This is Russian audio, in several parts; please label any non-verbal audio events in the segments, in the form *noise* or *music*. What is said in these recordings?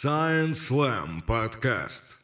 Science Slam подкаст.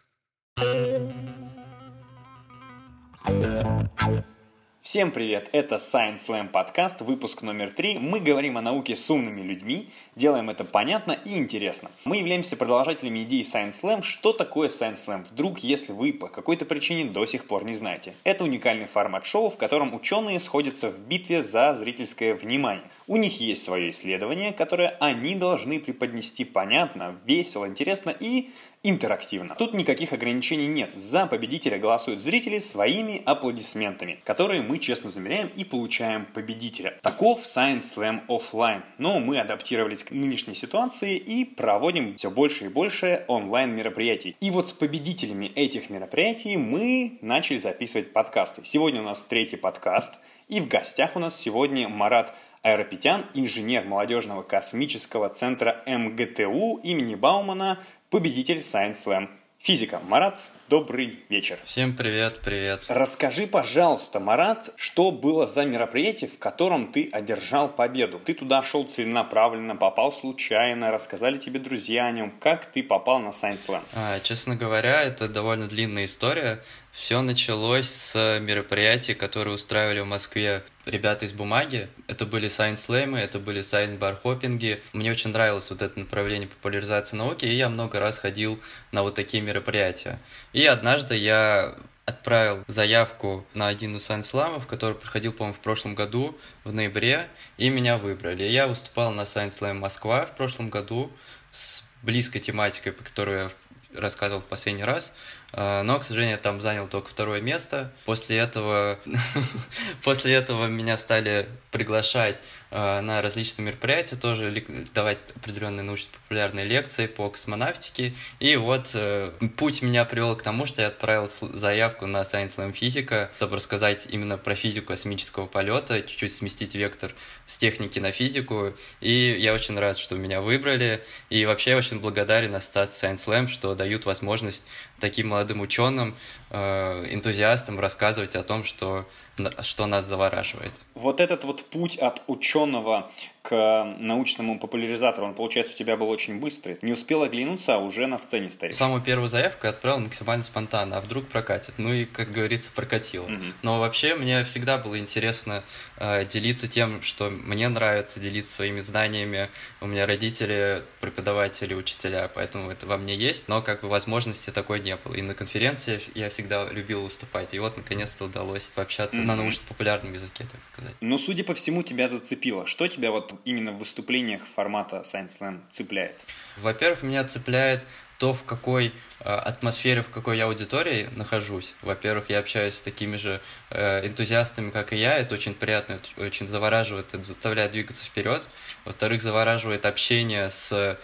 Всем привет! Это Science Slam подкаст, выпуск номер три. Мы говорим о науке с умными людьми, делаем это понятно и интересно. Мы являемся продолжателями идеи Science Slam. Что такое Science Slam? Вдруг, если вы по какой-то причине до сих пор не знаете. Это уникальный формат шоу, в котором ученые сходятся в битве за зрительское внимание. У них есть свое исследование, которое они должны преподнести понятно, весело, интересно и интерактивно. Тут никаких ограничений нет. За победителя голосуют зрители своими аплодисментами, которые мы честно замеряем и получаем победителя. Таков Science Slam Offline. Но мы адаптировались к нынешней ситуации и проводим все больше и больше онлайн мероприятий. И вот с победителями этих мероприятий мы начали записывать подкасты. Сегодня у нас третий подкаст. И в гостях у нас сегодня Марат Аэропетян, инженер молодежного космического центра МГТУ имени Баумана, победитель Science Slam. Физика. Марат, добрый вечер. Всем привет, привет. Расскажи, пожалуйста, Марат, что было за мероприятие, в котором ты одержал победу? Ты туда шел целенаправленно, попал случайно, рассказали тебе друзья о нем. Как ты попал на Science Slam? А, честно говоря, это довольно длинная история. Все началось с мероприятий, которые устраивали в Москве ребята из бумаги. Это были Slam, это были Hopping. Мне очень нравилось вот это направление популяризации науки, и я много раз ходил на вот такие мероприятия. И однажды я отправил заявку на один из Science который проходил, по-моему, в прошлом году, в ноябре, и меня выбрали. Я выступал на Slam Москва в прошлом году с близкой тематикой, по которой я рассказывал в последний раз. А, но, к сожалению, там занял только второе место. После этого, *laughs* после этого меня стали приглашать а, на различные мероприятия, тоже давать определенные научно-популярные лекции по космонавтике. И вот э, путь меня привел к тому, что я отправил заявку на Science Slam физика, чтобы рассказать именно про физику космического полета, чуть-чуть сместить вектор с техники на физику. И я очень рад, что меня выбрали. И вообще я очень благодарен ассоциации Science Slam, что дают возможность таким молодым ученым, э, энтузиастам рассказывать о том, что, что нас завораживает. Вот этот вот путь от ученого к научному популяризатору, он, получается, у тебя был очень быстрый. Не успел оглянуться, а уже на сцене стоишь. Самую первую заявку я отправил максимально спонтанно, а вдруг прокатит. Ну и, как говорится, прокатило. Угу. Но вообще мне всегда было интересно э, делиться тем, что мне нравится, делиться своими знаниями. У меня родители преподаватели, учителя, поэтому это во мне есть, но как бы возможности такой не было. И на конференции я всегда любил выступать. И вот, наконец-то, удалось пообщаться mm-hmm. на научно-популярном языке, так сказать. Но, судя по всему, тебя зацепило. Что тебя вот именно в выступлениях формата Science Slam цепляет? Во-первых, меня цепляет то, в какой э, атмосфере, в какой я аудитории нахожусь. Во-первых, я общаюсь с такими же э, энтузиастами, как и я. Это очень приятно, это очень завораживает, это заставляет двигаться вперед. Во-вторых, завораживает общение с э,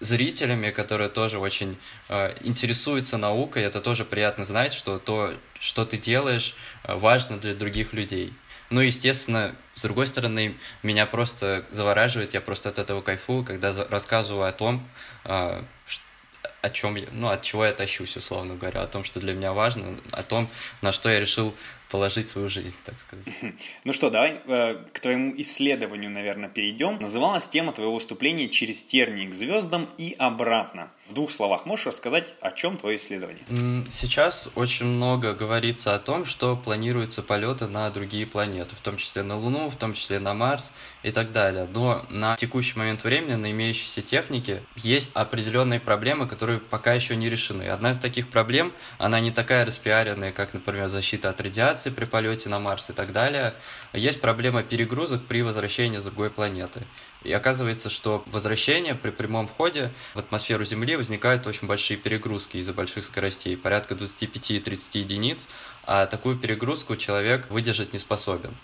зрителями, которые тоже очень э, интересуются наукой. Это тоже приятно знать, что то, что ты делаешь, важно для других людей. Ну, естественно, с другой стороны, меня просто завораживает, я просто от этого кайфую, когда рассказываю о том, э, о чем, ну, от чего я тащусь, условно говоря, о том, что для меня важно, о том, на что я решил положить свою жизнь, так сказать. Ну что, давай э, к твоему исследованию, наверное, перейдем. Называлась тема твоего выступления «Через тернии к звездам и обратно». В двух словах можешь рассказать, о чем твое исследование? Сейчас очень много говорится о том, что планируются полеты на другие планеты, в том числе на Луну, в том числе на Марс и так далее. Но на текущий момент времени на имеющейся технике есть определенные проблемы, которые пока еще не решены. Одна из таких проблем, она не такая распиаренная, как, например, защита от радиации при полете на Марс и так далее. Есть проблема перегрузок при возвращении с другой планеты. И оказывается, что возвращение при прямом входе в атмосферу Земли возникают очень большие перегрузки из-за больших скоростей, порядка 25-30 единиц, а такую перегрузку человек выдержать не способен.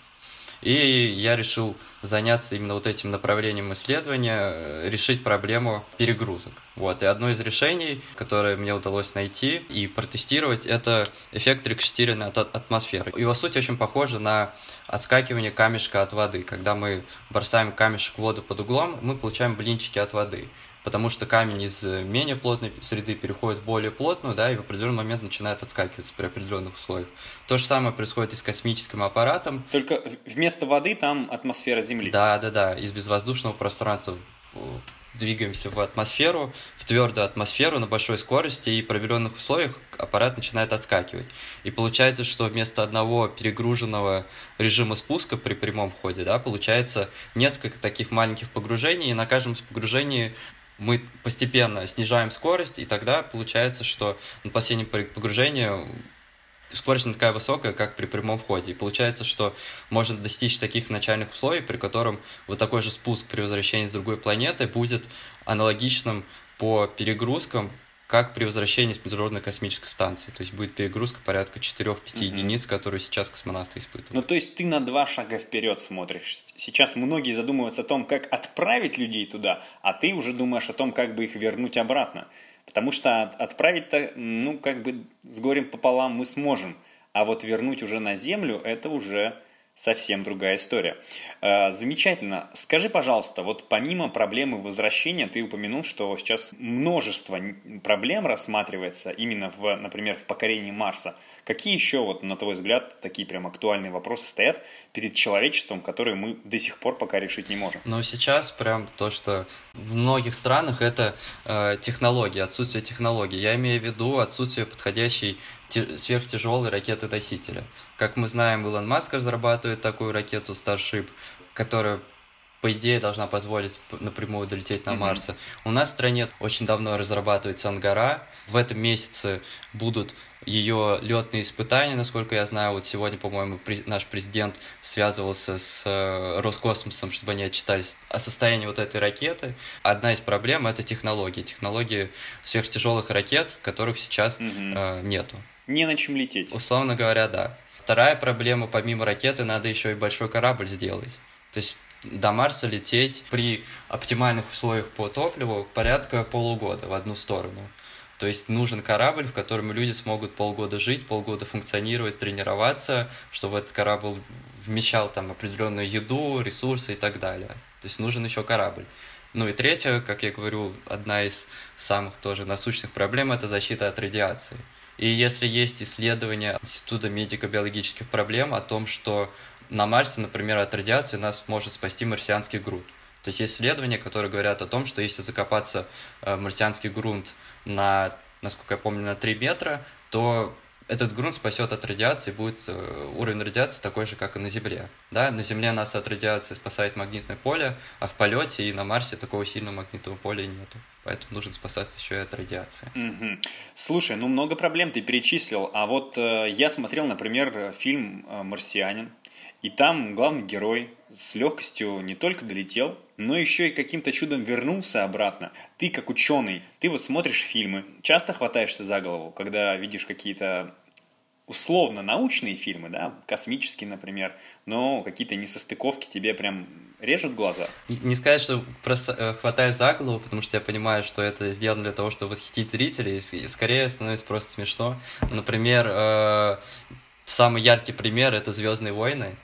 И я решил заняться именно вот этим направлением исследования, э, решить проблему перегрузок. Вот. И одно из решений, которое мне удалось найти и протестировать, это эффект рикошетирования от атмосферы. Его суть очень похожа на отскакивание камешка от воды. Когда мы бросаем камешек в воду под углом, мы получаем блинчики от воды потому что камень из э, менее плотной среды переходит в более плотную, да, и в определенный момент начинает отскакиваться при определенных условиях. То же самое происходит и с космическим аппаратом. Только вместо воды там атмосфера Земли. Да, да, да, из безвоздушного пространства двигаемся в атмосферу, в твердую атмосферу на большой скорости, и при определенных условиях аппарат начинает отскакивать. И получается, что вместо одного перегруженного режима спуска при прямом ходе, да, получается несколько таких маленьких погружений, и на каждом погружении мы постепенно снижаем скорость, и тогда получается, что на последнем погружении скорость не такая высокая, как при прямом входе. И получается, что можно достичь таких начальных условий, при котором вот такой же спуск при возвращении с другой планеты будет аналогичным по перегрузкам, как при возвращении с Международной космической станции. То есть будет перегрузка порядка 4-5 угу. единиц, которую сейчас космонавты испытывают. Ну, то есть ты на два шага вперед смотришь. Сейчас многие задумываются о том, как отправить людей туда, а ты уже думаешь о том, как бы их вернуть обратно. Потому что отправить-то, ну, как бы с горем пополам мы сможем. А вот вернуть уже на землю, это уже совсем другая история. Э, замечательно. Скажи, пожалуйста, вот помимо проблемы возвращения, ты упомянул, что сейчас множество проблем рассматривается именно, в, например, в покорении Марса. Какие еще, вот, на твой взгляд, такие прям актуальные вопросы стоят перед человечеством, которые мы до сих пор пока решить не можем? Ну, сейчас прям то, что в многих странах это э, технологии, отсутствие технологий. Я имею в виду отсутствие подходящей сверхтяжелой ракеты-носителя. Как мы знаем, Илон Маск разрабатывает такую ракету Starship, которая по идее, должна позволить напрямую долететь на mm-hmm. У нас в стране очень давно разрабатывается Ангара. В этом месяце будут ее летные испытания, насколько я знаю. Вот сегодня, по-моему, наш президент связывался с э, Роскосмосом, чтобы они отчитались о состоянии вот этой ракеты. Одна из проблем — это технологии. Технологии сверхтяжелых ракет, которых сейчас mm-hmm. э, нету. Не на чем лететь. Условно говоря, да. Вторая проблема, помимо ракеты, надо еще и большой корабль сделать. То есть до Марса лететь при оптимальных условиях по топливу порядка полугода в одну сторону. То есть нужен корабль, в котором люди смогут полгода жить, полгода функционировать, тренироваться, чтобы этот корабль вмещал там определенную еду, ресурсы и так далее. То есть нужен еще корабль. Ну и третье, как я говорю, одна из самых тоже насущных проблем – это защита от радиации. И если есть исследования Института медико-биологических проблем о том, что на Марсе, например, от радиации нас может спасти марсианский грунт. То есть есть исследования, которые говорят о том, что если закопаться э, марсианский грунт на, насколько я помню, на 3 метра, то этот грунт спасет от радиации, будет э, уровень радиации такой же, как и на Земле. Да? На Земле нас от радиации спасает магнитное поле, а в полете и на Марсе такого сильного магнитного поля нету. Поэтому нужно спасаться еще и от радиации. Угу. Слушай, ну много проблем ты перечислил. А вот э, я смотрел, например, фильм э, «Марсианин». И там главный герой с легкостью не только долетел, но еще и каким-то чудом вернулся обратно. Ты как ученый, ты вот смотришь фильмы, часто хватаешься за голову, когда видишь какие-то условно научные фильмы, да, космические, например, но какие-то несостыковки тебе прям режут глаза. Не сказать, что просто э, хватает за голову, потому что я понимаю, что это сделано для того, чтобы восхитить зрителей, и скорее становится просто смешно. Например, э, самый яркий пример это Звездные войны.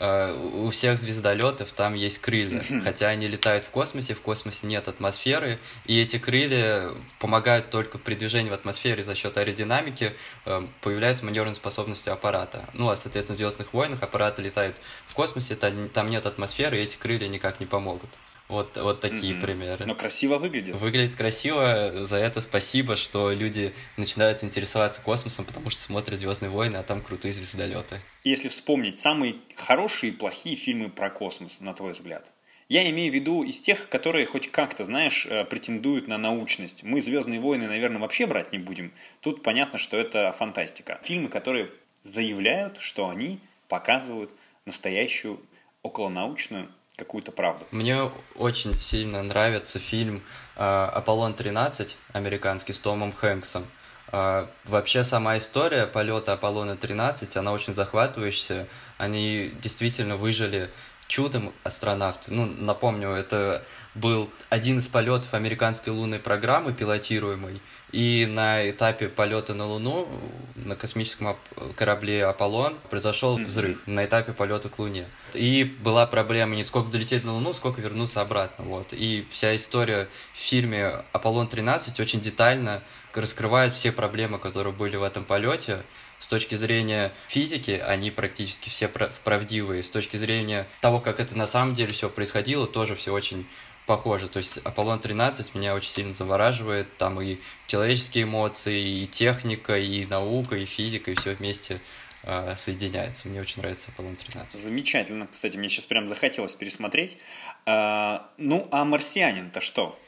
Э, у всех звездолетов там есть крылья, хотя они летают в космосе, в космосе нет атмосферы, и эти крылья помогают только при движении в атмосфере за счет аэродинамики, э, появляется маневренная способность аппарата. Ну, а, соответственно, в «Звездных войнах» аппараты летают в космосе, там нет атмосферы, и эти крылья никак не помогут. Вот, вот такие mm-hmm. примеры. Но красиво выглядит. Выглядит красиво. За это спасибо, что люди начинают интересоваться космосом, потому что смотрят Звездные войны, а там крутые звездолеты. Если вспомнить самые хорошие и плохие фильмы про космос, на твой взгляд, я имею в виду из тех, которые хоть как-то, знаешь, э, претендуют на научность. Мы «Звездные войны», наверное, вообще брать не будем. Тут понятно, что это фантастика. Фильмы, которые заявляют, что они показывают настоящую околонаучную какую-то правду. Мне очень сильно нравится фильм а, «Аполлон-13» американский с Томом Хэнксом. А, вообще сама история полета Аполлона-13, она очень захватывающая. Они действительно выжили чудом астронавты. Ну, напомню, это был один из полетов американской лунной программы, пилотируемый. И на этапе полета на Луну на космическом корабле Аполлон произошел взрыв на этапе полета к Луне. И была проблема не сколько долететь на Луну, сколько вернуться обратно. Вот. И вся история в фильме Аполлон-13 очень детально раскрывает все проблемы, которые были в этом полете. С точки зрения физики, они практически все правдивые. С точки зрения того, как это на самом деле все происходило, тоже все очень похоже. То есть Аполлон-13 меня очень сильно завораживает. Там и человеческие эмоции, и техника, и наука, и физика, и все вместе э, соединяется. Мне очень нравится Аполлон-13. Замечательно. Кстати, мне сейчас прям захотелось пересмотреть. А, ну, а «Марсианин»-то что?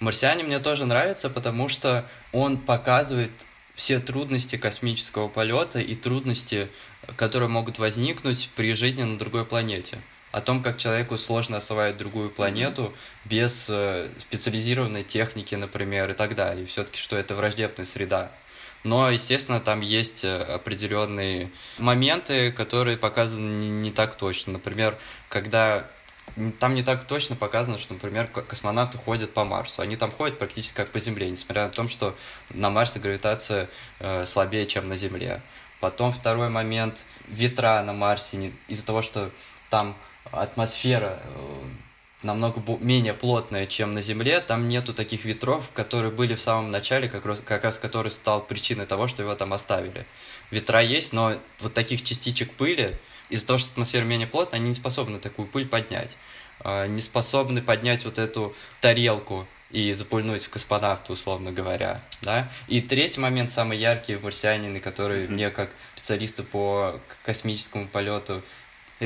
«Марсианин» мне тоже нравится, потому что он показывает все трудности космического полета и трудности, которые могут возникнуть при жизни на другой планете о том, как человеку сложно осваивать другую планету без э, специализированной техники, например, и так далее. Все-таки, что это враждебная среда. Но, естественно, там есть э, определенные моменты, которые показаны не, не так точно. Например, когда там не так точно показано, что, например, космонавты ходят по Марсу. Они там ходят практически как по Земле, несмотря на то, что на Марсе гравитация э, слабее, чем на Земле. Потом второй момент – ветра на Марсе. Из-за того, что там атмосфера э, намного менее плотная, чем на Земле, там нету таких ветров, которые были в самом начале, как раз, как раз который стал причиной того, что его там оставили. Ветра есть, но вот таких частичек пыли, из-за того, что атмосфера менее плотная, они не способны такую пыль поднять. А, не способны поднять вот эту тарелку и запульнуть в космонавта, условно говоря. Да? И третий момент, самый яркий в «Марсианине», который mm-hmm. мне, как специалисту по космическому полету,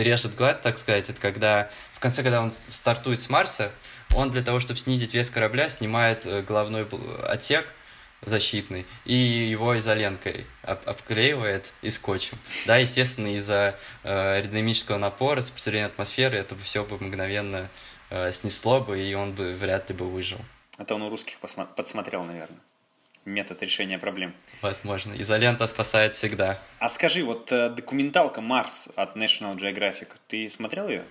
режет глад, так сказать, это когда в конце, когда он стартует с Марса, он для того, чтобы снизить вес корабля, снимает э, головной отсек защитный и его изоленткой об обклеивает и скотчем. Да, естественно, из-за э, аэродинамического напора, сопротивления атмосферы, это бы все бы мгновенно э, снесло бы, и он бы вряд ли бы выжил. Это он у русских подсмотрел, наверное метод решения проблем. Возможно. Изолента спасает всегда. А скажи, вот э, документалка «Марс» от National Geographic, ты смотрел ее?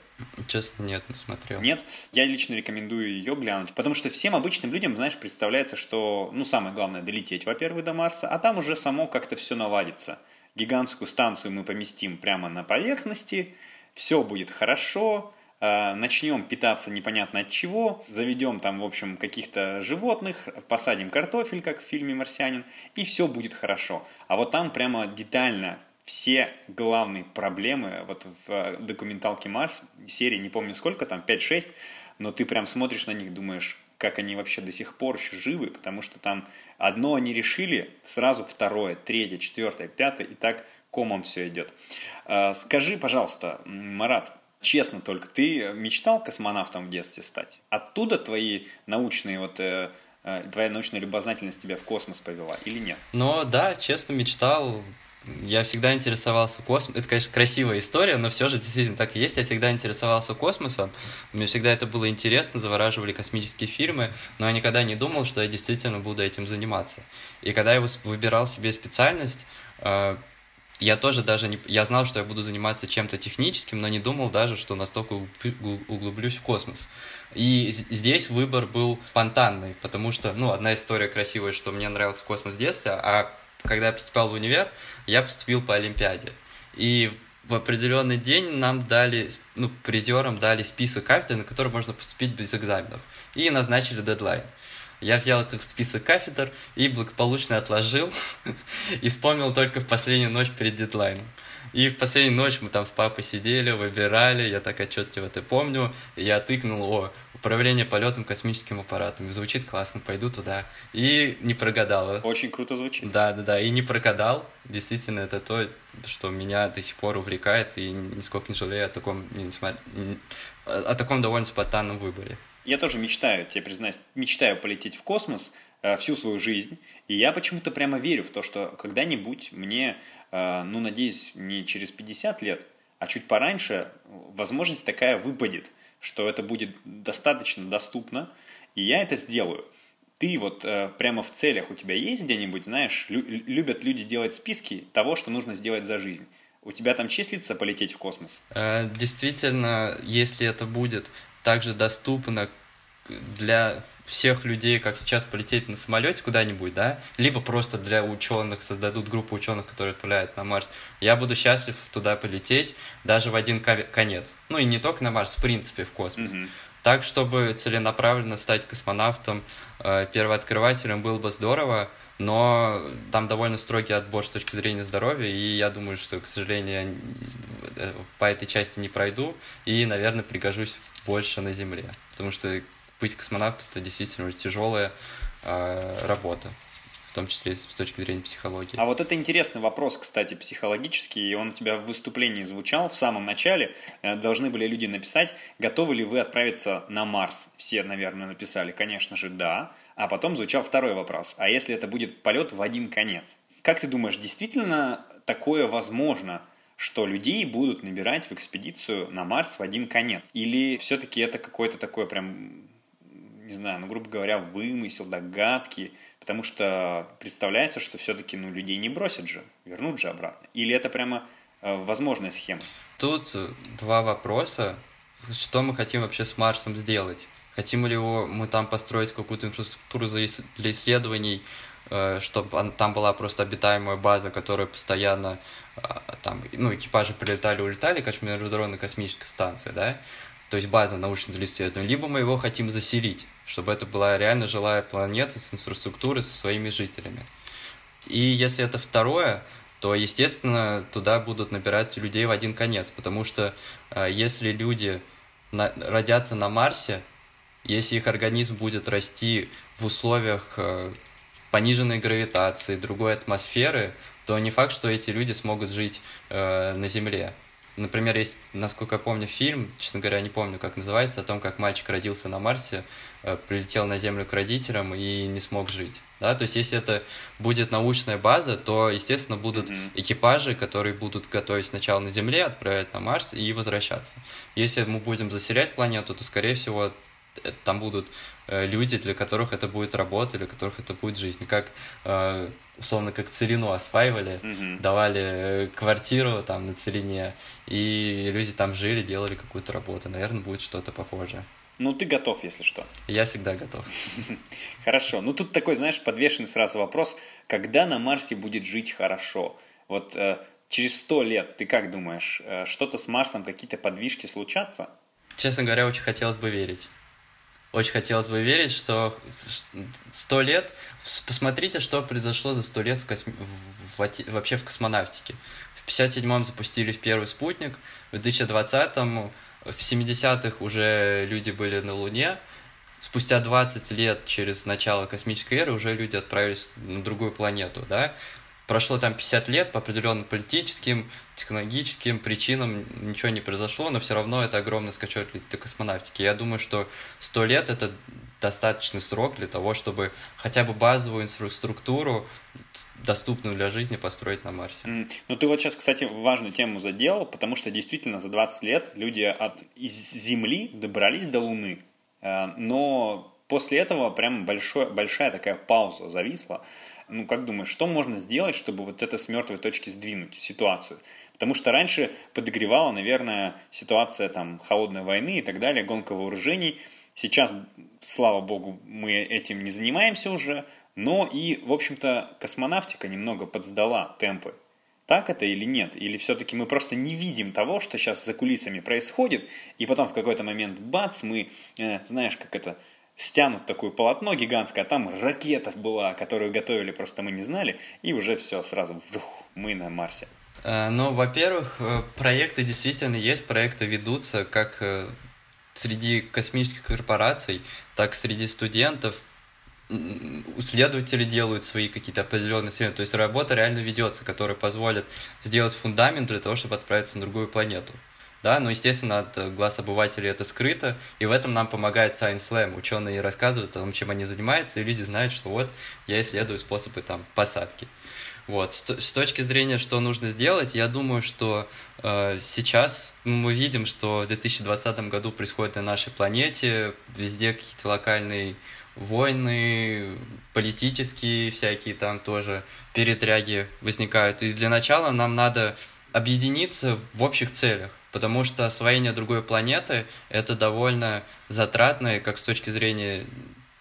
Честно, нет, не смотрел. Нет? Я лично рекомендую ее глянуть, потому что всем обычным людям, знаешь, представляется, что, ну, самое главное, долететь, во-первых, до Марса, а там уже само как-то все наладится. Гигантскую станцию мы поместим прямо на поверхности, все будет хорошо, начнем питаться непонятно от чего, заведем там, в общем, каких-то животных, посадим картофель, как в фильме «Марсианин», и все будет хорошо. А вот там прямо детально все главные проблемы, вот в э, документалке «Марс», серии, не помню сколько, там 5-6, но ты прям смотришь на них, думаешь, как они вообще до сих пор еще живы, потому что там одно они решили, сразу второе, третье, четвертое, пятое, и так комом все идет. Э, скажи, пожалуйста, Марат, честно только, ты мечтал космонавтом в детстве стать? Оттуда твои научные вот э, э, твоя научная любознательность тебя в космос повела или нет? Ну да, честно мечтал. Я всегда интересовался космосом. Это, конечно, красивая история, но все же действительно так и есть. Я всегда интересовался космосом. Мне всегда это было интересно, завораживали космические фильмы, но я никогда не думал, что я действительно буду этим заниматься. И когда я выбирал себе специальность, э, я тоже даже не... Я знал, что я буду заниматься чем-то техническим, но не думал даже, что настолько углублюсь в космос. И здесь выбор был спонтанный, потому что, ну, одна история красивая, что мне нравился космос в детстве, а когда я поступал в универ, я поступил по Олимпиаде. И в определенный день нам дали, ну, призерам дали список кафедр, на которые можно поступить без экзаменов. И назначили дедлайн. Я взял этот список кафедр и благополучно отложил *laughs* и вспомнил только в последнюю ночь перед дедлайном. И в последнюю ночь мы там с папой сидели, выбирали, я так отчетливо это помню, я тыкнул, о, управление полетом космическим аппаратом. Звучит классно, пойду туда. И не прогадал. Очень круто звучит. Да, да, да, и не прогадал. Действительно, это то, что меня до сих пор увлекает, и нисколько не жалею о таком, о таком довольно спонтанном выборе. Я тоже мечтаю, тебе признаюсь, мечтаю полететь в космос э, всю свою жизнь. И я почему-то прямо верю в то, что когда-нибудь мне, э, ну, надеюсь, не через 50 лет, а чуть пораньше, возможность такая выпадет, что это будет достаточно доступно, и я это сделаю. Ты вот э, прямо в целях у тебя есть где-нибудь, знаешь, лю- любят люди делать списки того, что нужно сделать за жизнь. У тебя там числится полететь в космос? Э, действительно, если это будет также доступно для всех людей, как сейчас полететь на самолете куда-нибудь, да, либо просто для ученых создадут группу ученых, которые отправляют на Марс. Я буду счастлив туда полететь даже в один конец. Ну и не только на Марс, в принципе, в космос. Mm-hmm. Так, чтобы целенаправленно стать космонавтом, э, первооткрывателем, было бы здорово, но там довольно строгий отбор с точки зрения здоровья, и я думаю, что, к сожалению, э, по этой части не пройду, и, наверное, пригожусь больше на Земле. Потому что быть космонавтом это действительно тяжелая э, работа в том числе с точки зрения психологии. А вот это интересный вопрос, кстати, психологический, и он у тебя в выступлении звучал в самом начале. Э, должны были люди написать, готовы ли вы отправиться на Марс. Все, наверное, написали, конечно же, да. А потом звучал второй вопрос. А если это будет полет в один конец? Как ты думаешь, действительно такое возможно, что людей будут набирать в экспедицию на Марс в один конец? Или все-таки это какое-то такое прям, не знаю, ну, грубо говоря, вымысел, догадки, Потому что представляется, что все-таки ну, людей не бросят же, вернут же обратно. Или это прямо э, возможная схема? Тут э, два вопроса. Что мы хотим вообще с Марсом сделать? Хотим ли его, мы там построить какую-то инфраструктуру для исследований, э, чтобы там была просто обитаемая база, которая постоянно э, там, ну, экипажи прилетали, улетали, как международная космическая станция, да? то есть база научных исследований, либо мы его хотим заселить, чтобы это была реально жилая планета с инфраструктурой, со своими жителями. И если это второе, то, естественно, туда будут набирать людей в один конец, потому что э, если люди на, родятся на Марсе, если их организм будет расти в условиях э, пониженной гравитации, другой атмосферы, то не факт, что эти люди смогут жить э, на Земле. Например, есть, насколько я помню, фильм, честно говоря, не помню, как называется, о том, как мальчик родился на Марсе, э, прилетел на Землю к родителям и не смог жить. Да? То есть, если это будет научная база, то, естественно, будут mm-hmm. экипажи, которые будут готовить сначала на Земле, отправлять на Марс и возвращаться. Если мы будем заселять планету, то, скорее всего, там будут э, люди, для которых это будет работа, для которых это будет жизнь. Как, э, условно, как целину осваивали, mm-hmm. давали квартиру там на целине, и люди там жили, делали какую-то работу. Наверное, будет что-то похожее. Ну, ты готов, если что. Я всегда готов. *laughs* Хорошо. Ну, тут такой, знаешь, подвешенный сразу вопрос, когда на Марсе будет жить хорошо? Вот э, через сто лет, ты как думаешь, э, что-то с Марсом, какие-то подвижки случатся? Честно говоря, очень хотелось бы верить очень хотелось бы верить, что сто лет... Посмотрите, что произошло за сто лет в косми... в... вообще в космонавтике. В 57-м запустили первый спутник, в 2020-м, в 70-х уже люди были на Луне, спустя 20 лет через начало космической эры уже люди отправились на другую планету, да, прошло там 50 лет, по определенным политическим, технологическим причинам ничего не произошло, но все равно это огромный скачок для космонавтики. Я думаю, что 100 лет это достаточный срок для того, чтобы хотя бы базовую инфраструктуру, доступную для жизни, построить на Марсе. Mm. Ну, ты вот сейчас, кстати, важную тему задел, потому что действительно за 20 лет люди от Земли добрались до Луны, э, но после этого прям большой, большая такая пауза зависла. Ну, как думаешь, что можно сделать, чтобы вот это с мертвой точки сдвинуть ситуацию? Потому что раньше подогревала, наверное, ситуация там холодной войны и так далее, гонка вооружений. Сейчас, слава богу, мы этим не занимаемся уже, но и, в общем-то, космонавтика немного подсдала темпы. Так это или нет? Или все-таки мы просто не видим того, что сейчас за кулисами происходит, и потом в какой-то момент, бац, мы, э, знаешь, как это, стянут такое полотно гигантское, а там ракета была, которую готовили, просто мы не знали, и уже все, сразу вух, мы на Марсе. Э, ну, во-первых, э, проекты действительно есть, проекты ведутся как э, среди космических корпораций, так и среди студентов. Исследователи делают свои какие-то определенные исследования, то есть работа реально ведется, которая позволит сделать фундамент для того, чтобы отправиться на другую планету да, но, естественно, от глаз обывателей это скрыто, и в этом нам помогает Science Slam. Ученые рассказывают о том, чем они занимаются, и люди знают, что вот я исследую способы там посадки. Вот. С, точки зрения, что нужно сделать, я думаю, что э, сейчас мы видим, что в 2020 году происходит на нашей планете, везде какие-то локальные войны, политические всякие там тоже перетряги возникают. И для начала нам надо объединиться в общих целях потому что освоение другой планеты — это довольно затратная, как с точки зрения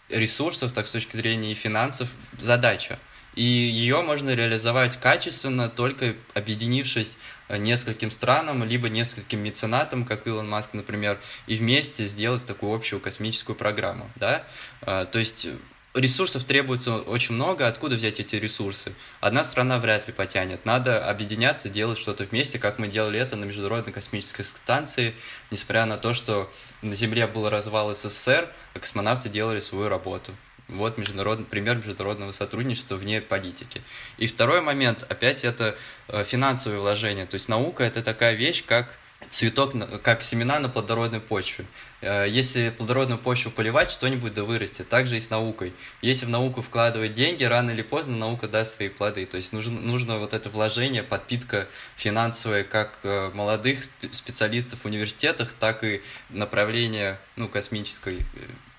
ресурсов, так с точки зрения и финансов, задача. И ее можно реализовать качественно, только объединившись нескольким странам, либо нескольким меценатам, как Илон Маск, например, и вместе сделать такую общую космическую программу. Да? А, то есть ресурсов требуется очень много, откуда взять эти ресурсы? Одна страна вряд ли потянет. Надо объединяться, делать что-то вместе, как мы делали это на Международной космической станции, несмотря на то, что на Земле был развал СССР, а космонавты делали свою работу. Вот международный, пример международного сотрудничества вне политики. И второй момент, опять это э, финансовые вложения. То есть наука это такая вещь, как цветок, как семена на плодородной почве. Э, если плодородную почву поливать, что-нибудь да вырастет. Также и с наукой. Если в науку вкладывать деньги, рано или поздно наука даст свои плоды. То есть нужно, нужно вот это вложение, подпитка финансовая как э, молодых специалистов в университетах, так и направление ну, космической э,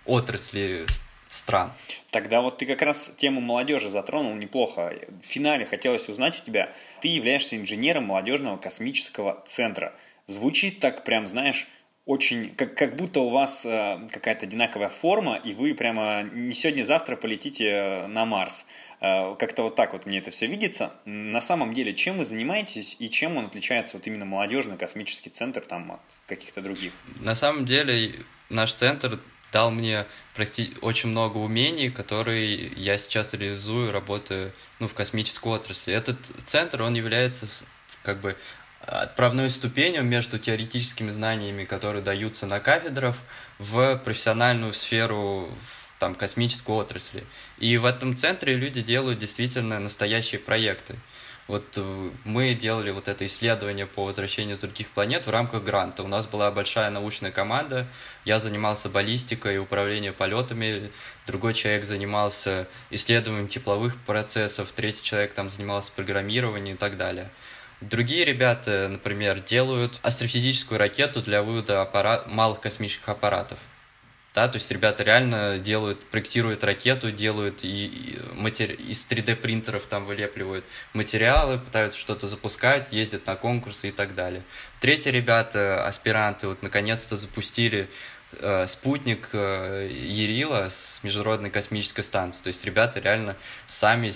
отрасли стран. Тогда вот ты как раз тему молодежи затронул неплохо. В финале хотелось узнать у тебя, ты являешься инженером молодежного космического центра – звучит так прям, знаешь, очень, как, как будто у вас э, какая-то одинаковая форма, и вы прямо не сегодня-завтра полетите э, на Марс. Э, как-то вот так вот мне это все видится. На самом деле, чем вы занимаетесь и чем он отличается вот именно молодежный космический центр там от каких-то других? На самом деле, наш центр дал мне практи- очень много умений, которые я сейчас реализую, работаю ну, в космической отрасли. Этот центр, он является как бы отправной ступенью между теоретическими знаниями, которые даются на кафедрах, в профессиональную сферу там, космической отрасли. И в этом центре люди делают действительно настоящие проекты. Вот э, мы делали вот это исследование по возвращению с других планет в рамках гранта. У нас была большая научная команда, я занимался баллистикой и управлением полетами, другой человек занимался исследованием тепловых процессов, третий человек там занимался программированием и так далее. Другие ребята, например, делают астрофизическую ракету для вывода аппарат, малых космических аппаратов. Да, то есть ребята реально делают, проектируют ракету, делают и, и матери... из 3D принтеров там вылепливают материалы, пытаются что-то запускать, ездят на конкурсы и так далее. Третьи ребята, аспиранты, вот наконец-то запустили спутник э, Ерила с Международной космической станции. То есть ребята реально сами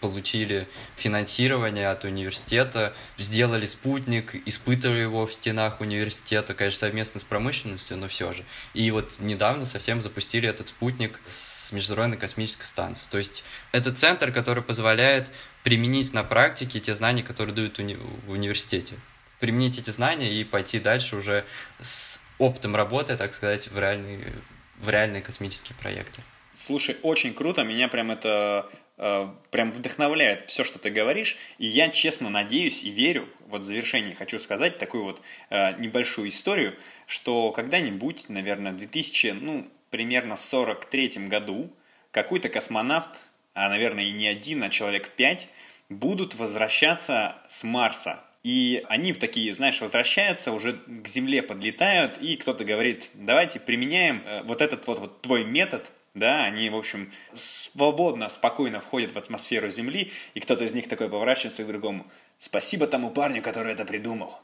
получили финансирование от университета, сделали спутник, испытывали его в стенах университета, конечно, совместно с промышленностью, но все же. И вот недавно совсем запустили этот спутник с Международной космической станции. То есть это центр, который позволяет применить на практике те знания, которые дают уни- в университете. Применить эти знания и пойти дальше уже с опытом работы, так сказать, в реальные, в реальные космические проекты. Слушай, очень круто, меня прям это э, прям вдохновляет все, что ты говоришь, и я честно надеюсь и верю, вот в завершении хочу сказать такую вот э, небольшую историю, что когда-нибудь, наверное, в 2000, ну, примерно 43 году какой-то космонавт, а, наверное, и не один, а человек пять, будут возвращаться с Марса и они такие, знаешь, возвращаются, уже к Земле подлетают, и кто-то говорит, давайте применяем э, вот этот вот, вот твой метод, да, они, в общем, свободно, спокойно входят в атмосферу Земли, и кто-то из них такой поворачивается к другому. Спасибо тому парню, который это придумал.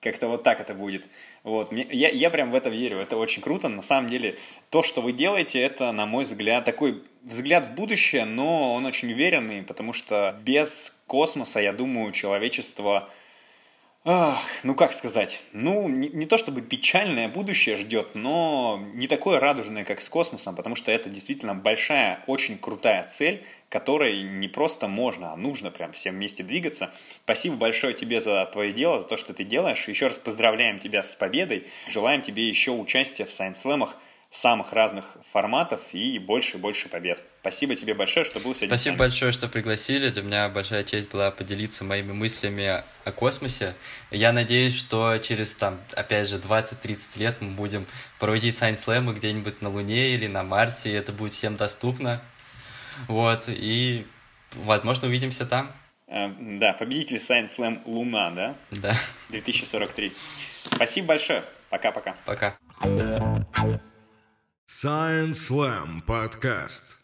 Как-то вот так это будет. Вот. Я, я прям в это верю, это очень круто. На самом деле, то, что вы делаете, это, на мой взгляд, такой взгляд в будущее, но он очень уверенный, потому что без космоса, я думаю, человечество Ах, ну как сказать, ну не, не то чтобы печальное будущее ждет, но не такое радужное, как с космосом, потому что это действительно большая, очень крутая цель, которой не просто можно, а нужно прям всем вместе двигаться. Спасибо большое тебе за твое дело, за то, что ты делаешь. Еще раз поздравляем тебя с победой, желаем тебе еще участия в Science Slam самых разных форматов и больше и больше побед. Спасибо тебе большое, что был сегодня. Спасибо большое, что пригласили. Для меня большая честь была поделиться моими мыслями о космосе. Я надеюсь, что через, там, опять же, 20-30 лет мы будем проводить Science Slam где-нибудь на Луне или на Марсе, и это будет всем доступно. Вот, и, возможно, увидимся там. Э, да, победитель Science Slam Луна, да? Да. 2043. Спасибо большое. Пока-пока. Пока. -пока. Пока. Science Slam подкаст.